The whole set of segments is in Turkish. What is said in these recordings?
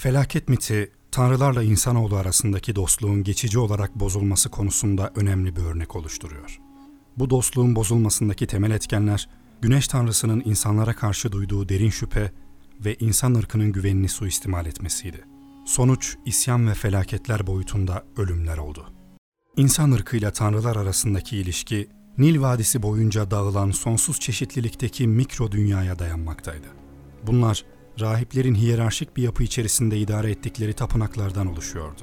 Felaket miti, tanrılarla insanoğlu arasındaki dostluğun geçici olarak bozulması konusunda önemli bir örnek oluşturuyor. Bu dostluğun bozulmasındaki temel etkenler, güneş tanrısının insanlara karşı duyduğu derin şüphe ve insan ırkının güvenini suistimal etmesiydi. Sonuç, isyan ve felaketler boyutunda ölümler oldu. İnsan ırkıyla tanrılar arasındaki ilişki, Nil Vadisi boyunca dağılan sonsuz çeşitlilikteki mikro dünyaya dayanmaktaydı. Bunlar, rahiplerin hiyerarşik bir yapı içerisinde idare ettikleri tapınaklardan oluşuyordu.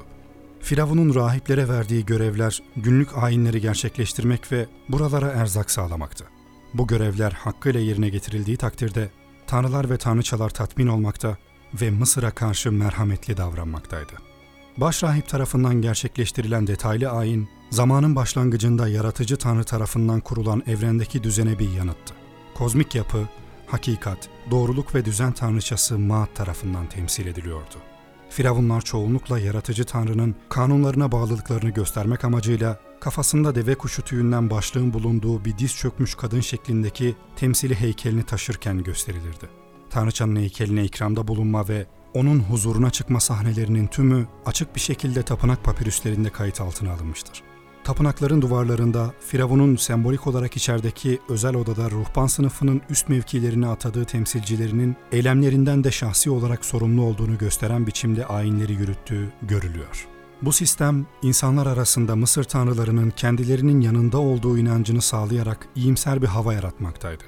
Firavun'un rahiplere verdiği görevler günlük ayinleri gerçekleştirmek ve buralara erzak sağlamaktı. Bu görevler hakkıyla yerine getirildiği takdirde tanrılar ve tanrıçalar tatmin olmakta ve Mısır'a karşı merhametli davranmaktaydı. Başrahip tarafından gerçekleştirilen detaylı ayin, zamanın başlangıcında yaratıcı tanrı tarafından kurulan evrendeki düzene bir yanıttı. Kozmik yapı, hakikat, doğruluk ve düzen tanrıçası Maat tarafından temsil ediliyordu. Firavunlar çoğunlukla yaratıcı tanrının kanunlarına bağlılıklarını göstermek amacıyla kafasında deve kuşu tüyünden başlığın bulunduğu bir diz çökmüş kadın şeklindeki temsili heykelini taşırken gösterilirdi. Tanrıçanın heykeline ikramda bulunma ve onun huzuruna çıkma sahnelerinin tümü açık bir şekilde tapınak papirüslerinde kayıt altına alınmıştır. Tapınakların duvarlarında Firavun'un sembolik olarak içerideki özel odada ruhban sınıfının üst mevkilerine atadığı temsilcilerinin eylemlerinden de şahsi olarak sorumlu olduğunu gösteren biçimde ayinleri yürüttüğü görülüyor. Bu sistem insanlar arasında Mısır tanrılarının kendilerinin yanında olduğu inancını sağlayarak iyimser bir hava yaratmaktaydı.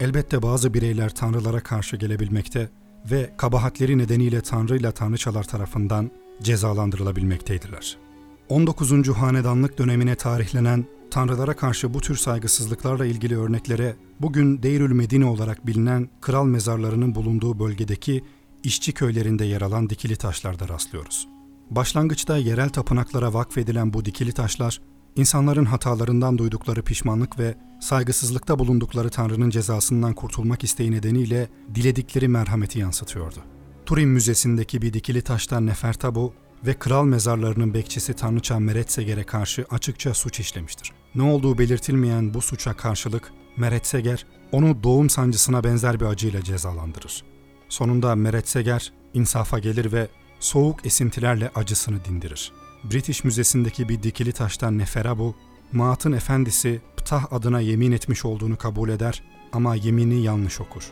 Elbette bazı bireyler tanrılara karşı gelebilmekte ve kabahatleri nedeniyle tanrı ile tanrıçalar tarafından cezalandırılabilmekteydiler. 19. hanedanlık dönemine tarihlenen tanrılara karşı bu tür saygısızlıklarla ilgili örneklere bugün Deyrül Medine olarak bilinen kral mezarlarının bulunduğu bölgedeki işçi köylerinde yer alan dikili taşlarda rastlıyoruz. Başlangıçta yerel tapınaklara vakfedilen bu dikili taşlar, insanların hatalarından duydukları pişmanlık ve saygısızlıkta bulundukları Tanrı'nın cezasından kurtulmak isteği nedeniyle diledikleri merhameti yansıtıyordu. Turin Müzesi'ndeki bir dikili taştan Nefertabu ve kral mezarlarının bekçisi Tanrıça Meretseger'e karşı açıkça suç işlemiştir. Ne olduğu belirtilmeyen bu suça karşılık Meretseger onu doğum sancısına benzer bir acıyla cezalandırır. Sonunda Meretseger insafa gelir ve soğuk esintilerle acısını dindirir. British Müzesi'ndeki bir dikili taştan Neferabu, Maat'ın efendisi Ptah adına yemin etmiş olduğunu kabul eder ama yemini yanlış okur.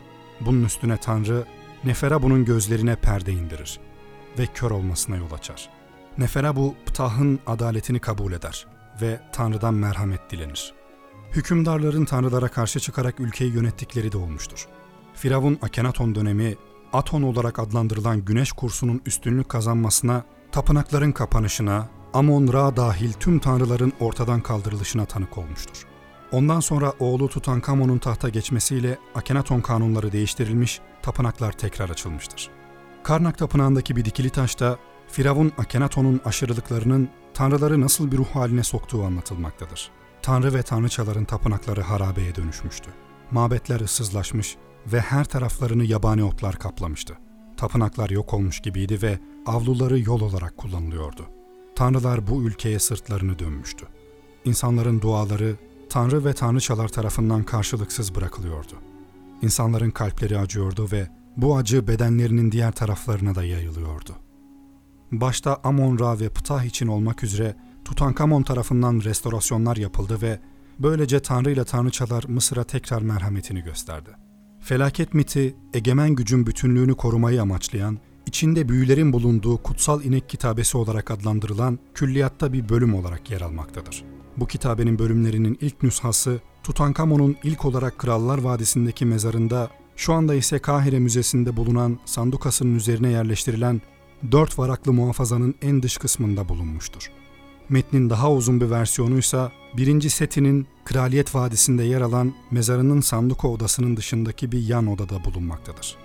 Bunun üstüne Tanrı, Neferabu'nun gözlerine perde indirir ve kör olmasına yol açar. Neferabu, Ptah'ın adaletini kabul eder ve Tanrı'dan merhamet dilenir. Hükümdarların tanrılara karşı çıkarak ülkeyi yönettikleri de olmuştur. Firavun Akenaton dönemi Aton olarak adlandırılan güneş kursunun üstünlük kazanmasına, tapınakların kapanışına, Amon-Ra dahil tüm tanrıların ortadan kaldırılışına tanık olmuştur. Ondan sonra oğlu Tutankamon'un tahta geçmesiyle Akenaton kanunları değiştirilmiş, tapınaklar tekrar açılmıştır. Karnak Tapınağı'ndaki bir dikili taşta Firavun Akenaton'un aşırılıklarının tanrıları nasıl bir ruh haline soktuğu anlatılmaktadır. Tanrı ve tanrıçaların tapınakları harabeye dönüşmüştü. Mabetler ıssızlaşmış, ve her taraflarını yabani otlar kaplamıştı. Tapınaklar yok olmuş gibiydi ve avluları yol olarak kullanılıyordu. Tanrılar bu ülkeye sırtlarını dönmüştü. İnsanların duaları tanrı ve tanrıçalar tarafından karşılıksız bırakılıyordu. İnsanların kalpleri acıyordu ve bu acı bedenlerinin diğer taraflarına da yayılıyordu. Başta Amon-Ra ve Ptah için olmak üzere Tutankamon tarafından restorasyonlar yapıldı ve böylece Tanrı ile Tanrıçalar Mısır'a tekrar merhametini gösterdi. Felaket miti, egemen gücün bütünlüğünü korumayı amaçlayan, içinde büyülerin bulunduğu kutsal inek kitabesi olarak adlandırılan külliyatta bir bölüm olarak yer almaktadır. Bu kitabenin bölümlerinin ilk nüshası Tutankamon'un ilk olarak Krallar Vadisi'ndeki mezarında, şu anda ise Kahire Müzesi'nde bulunan sandukasının üzerine yerleştirilen dört varaklı muhafazanın en dış kısmında bulunmuştur. Metnin daha uzun bir versiyonuysa birinci setinin Kraliyet Vadisi'nde yer alan mezarının sanduka odasının dışındaki bir yan odada bulunmaktadır.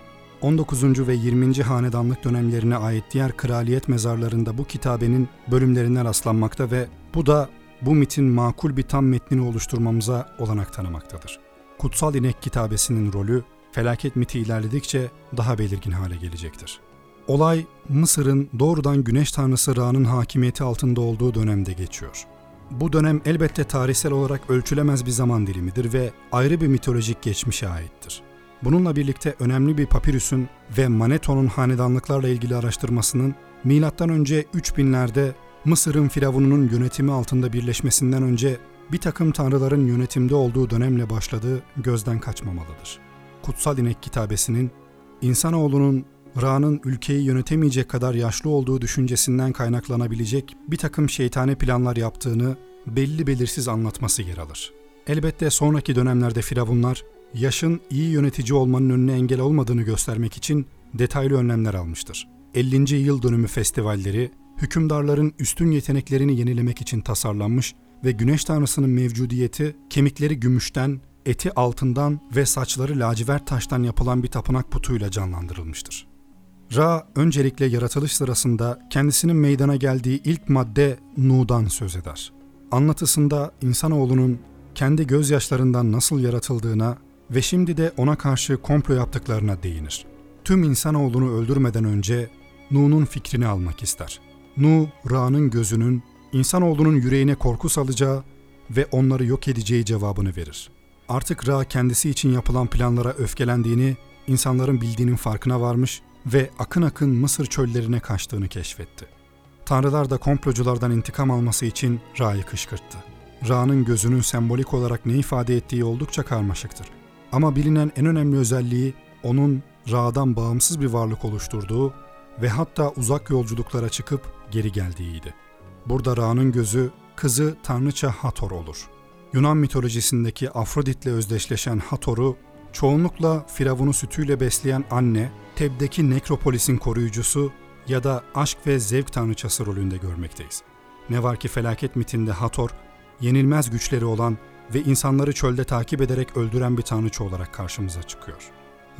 19. ve 20. hanedanlık dönemlerine ait diğer kraliyet mezarlarında bu kitabenin bölümlerine rastlanmakta ve bu da bu mitin makul bir tam metnini oluşturmamıza olanak tanımaktadır. Kutsal İnek kitabesinin rolü felaket miti ilerledikçe daha belirgin hale gelecektir. Olay Mısır'ın doğrudan güneş tanrısı Ra'nın hakimiyeti altında olduğu dönemde geçiyor. Bu dönem elbette tarihsel olarak ölçülemez bir zaman dilimidir ve ayrı bir mitolojik geçmişe aittir. Bununla birlikte önemli bir papirüsün ve Manetho'nun hanedanlıklarla ilgili araştırmasının M.Ö. 3000'lerde Mısır'ın firavununun yönetimi altında birleşmesinden önce bir takım tanrıların yönetimde olduğu dönemle başladığı gözden kaçmamalıdır. Kutsal İnek kitabesinin insanoğlunun Ra'nın ülkeyi yönetemeyecek kadar yaşlı olduğu düşüncesinden kaynaklanabilecek bir takım şeytani planlar yaptığını belli belirsiz anlatması yer alır. Elbette sonraki dönemlerde firavunlar yaşın iyi yönetici olmanın önüne engel olmadığını göstermek için detaylı önlemler almıştır. 50. yıl dönümü festivalleri hükümdarların üstün yeteneklerini yenilemek için tasarlanmış ve güneş tanrısının mevcudiyeti kemikleri gümüşten, eti altından ve saçları lacivert taştan yapılan bir tapınak putuyla canlandırılmıştır. Ra öncelikle yaratılış sırasında kendisinin meydana geldiği ilk madde Nu'dan söz eder. Anlatısında insanoğlunun kendi gözyaşlarından nasıl yaratıldığına ve şimdi de ona karşı komplo yaptıklarına değinir. Tüm insanoğlunu öldürmeden önce Nu'nun fikrini almak ister. Nu, Ra'nın gözünün insanoğlunun yüreğine korku salacağı ve onları yok edeceği cevabını verir. Artık Ra kendisi için yapılan planlara öfkelendiğini, insanların bildiğinin farkına varmış ve akın akın Mısır çöllerine kaçtığını keşfetti. Tanrılar da komploculardan intikam alması için Ra'yı kışkırttı. Ra'nın gözünün sembolik olarak ne ifade ettiği oldukça karmaşıktır. Ama bilinen en önemli özelliği onun Ra'dan bağımsız bir varlık oluşturduğu ve hatta uzak yolculuklara çıkıp geri geldiğiydi. Burada Ra'nın gözü kızı tanrıça Hathor olur. Yunan mitolojisindeki Afrodit'le özdeşleşen Hathor'u çoğunlukla Firavun'u sütüyle besleyen anne, Teb'deki nekropolisin koruyucusu ya da aşk ve zevk tanrıçası rolünde görmekteyiz. Ne var ki felaket mitinde Hathor, yenilmez güçleri olan ve insanları çölde takip ederek öldüren bir tanrıça olarak karşımıza çıkıyor.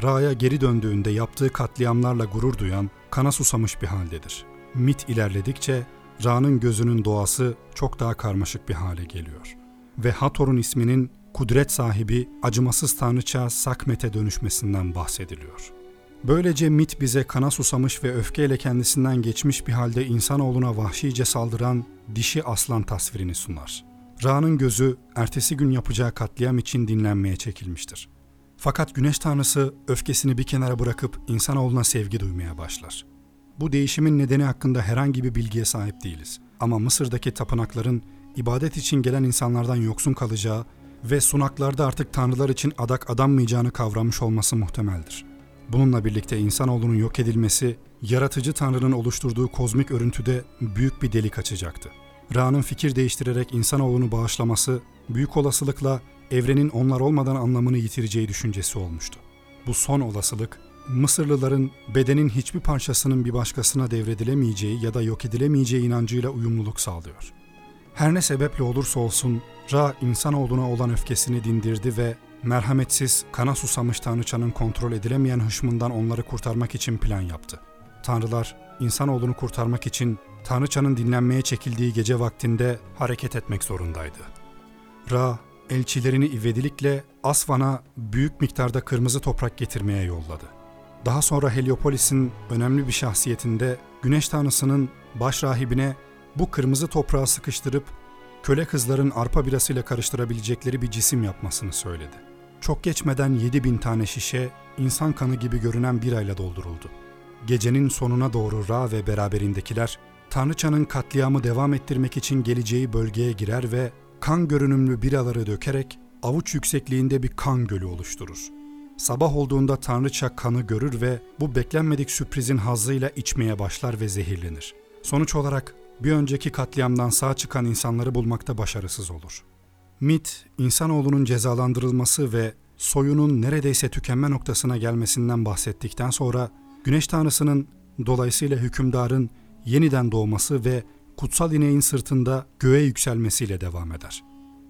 Ra'ya geri döndüğünde yaptığı katliamlarla gurur duyan, kana susamış bir haldedir. Mit ilerledikçe Ra'nın gözünün doğası çok daha karmaşık bir hale geliyor. Ve Hathor'un isminin kudret sahibi acımasız tanrıça Sakmet'e dönüşmesinden bahsediliyor. Böylece mit bize kana susamış ve öfkeyle kendisinden geçmiş bir halde insanoğluna vahşice saldıran dişi aslan tasvirini sunar. Ra'nın gözü ertesi gün yapacağı katliam için dinlenmeye çekilmiştir. Fakat güneş tanrısı öfkesini bir kenara bırakıp insanoğluna sevgi duymaya başlar. Bu değişimin nedeni hakkında herhangi bir bilgiye sahip değiliz. Ama Mısır'daki tapınakların ibadet için gelen insanlardan yoksun kalacağı ve sunaklarda artık tanrılar için adak adanmayacağını kavramış olması muhtemeldir. Bununla birlikte insanoğlunun yok edilmesi, yaratıcı tanrının oluşturduğu kozmik örüntüde büyük bir delik açacaktı. Ra'nın fikir değiştirerek insanoğlunu bağışlaması, büyük olasılıkla evrenin onlar olmadan anlamını yitireceği düşüncesi olmuştu. Bu son olasılık, Mısırlıların bedenin hiçbir parçasının bir başkasına devredilemeyeceği ya da yok edilemeyeceği inancıyla uyumluluk sağlıyor. Her ne sebeple olursa olsun Ra insanoğluna olan öfkesini dindirdi ve merhametsiz, kana susamış tanrıçanın kontrol edilemeyen hışmından onları kurtarmak için plan yaptı. Tanrılar insanoğlunu kurtarmak için tanrıçanın dinlenmeye çekildiği gece vaktinde hareket etmek zorundaydı. Ra elçilerini ivedilikle Asvan'a büyük miktarda kırmızı toprak getirmeye yolladı. Daha sonra Heliopolis'in önemli bir şahsiyetinde güneş tanrısının baş rahibine bu kırmızı toprağı sıkıştırıp köle kızların arpa birasıyla karıştırabilecekleri bir cisim yapmasını söyledi. Çok geçmeden 7 bin tane şişe insan kanı gibi görünen birayla dolduruldu. Gecenin sonuna doğru Ra ve beraberindekiler Tanrıçanın katliamı devam ettirmek için geleceği bölgeye girer ve kan görünümlü biraları dökerek avuç yüksekliğinde bir kan gölü oluşturur. Sabah olduğunda Tanrıça kanı görür ve bu beklenmedik sürprizin hazzıyla içmeye başlar ve zehirlenir. Sonuç olarak bir önceki katliamdan sağ çıkan insanları bulmakta başarısız olur. Mit, insanoğlunun cezalandırılması ve soyunun neredeyse tükenme noktasına gelmesinden bahsettikten sonra Güneş Tanrısı'nın dolayısıyla hükümdarın yeniden doğması ve kutsal ineğin sırtında göğe yükselmesiyle devam eder.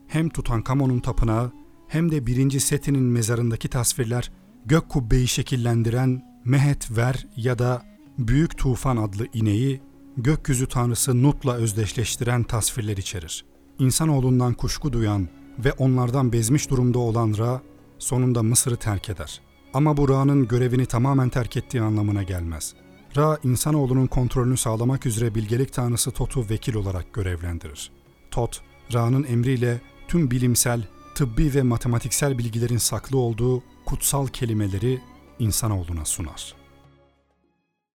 Hem Tutankamon'un tapınağı hem de birinci Seti'nin mezarındaki tasvirler gök kubbeyi şekillendiren Mehet Ver ya da Büyük Tufan adlı ineği gökyüzü tanrısı Nut'la özdeşleştiren tasvirler içerir. İnsanoğlundan kuşku duyan ve onlardan bezmiş durumda olan Ra sonunda Mısır'ı terk eder. Ama bu Ra'nın görevini tamamen terk ettiği anlamına gelmez. Ra, insanoğlunun kontrolünü sağlamak üzere bilgelik tanrısı Tot'u vekil olarak görevlendirir. Tot, Ra'nın emriyle tüm bilimsel, tıbbi ve matematiksel bilgilerin saklı olduğu kutsal kelimeleri insanoğluna sunar.